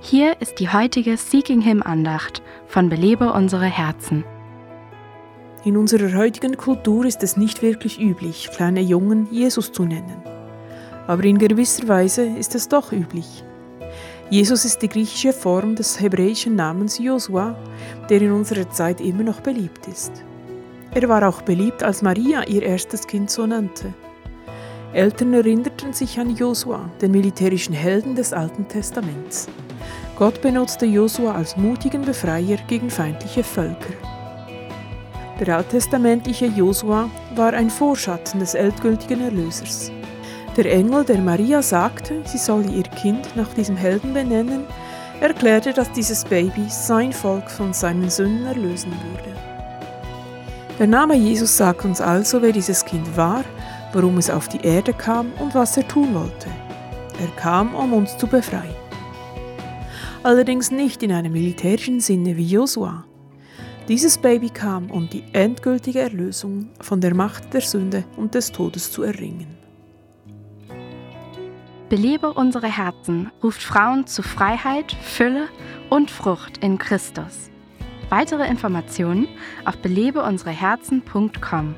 Hier ist die heutige Seeking Him Andacht von Belebe unsere Herzen. In unserer heutigen Kultur ist es nicht wirklich üblich, kleine Jungen Jesus zu nennen. Aber in gewisser Weise ist es doch üblich. Jesus ist die griechische Form des hebräischen Namens Josua, der in unserer Zeit immer noch beliebt ist. Er war auch beliebt, als Maria ihr erstes Kind so nannte. Eltern erinnerten sich an Josua, den militärischen Helden des Alten Testaments. Gott benutzte Josua als mutigen Befreier gegen feindliche Völker. Der alttestamentliche Josua war ein Vorschatten des endgültigen Erlösers. Der Engel, der Maria sagte, sie solle ihr Kind nach diesem Helden benennen, erklärte, dass dieses Baby sein Volk von seinen Sünden erlösen würde. Der Name Jesus sagt uns also, wer dieses Kind war, warum es auf die Erde kam und was er tun wollte. Er kam, um uns zu befreien allerdings nicht in einem militärischen Sinne wie Josua. Dieses Baby kam, um die endgültige Erlösung von der Macht der Sünde und des Todes zu erringen. Belebe unsere Herzen ruft Frauen zu Freiheit, Fülle und Frucht in Christus. Weitere Informationen auf belebeunsereherzen.com.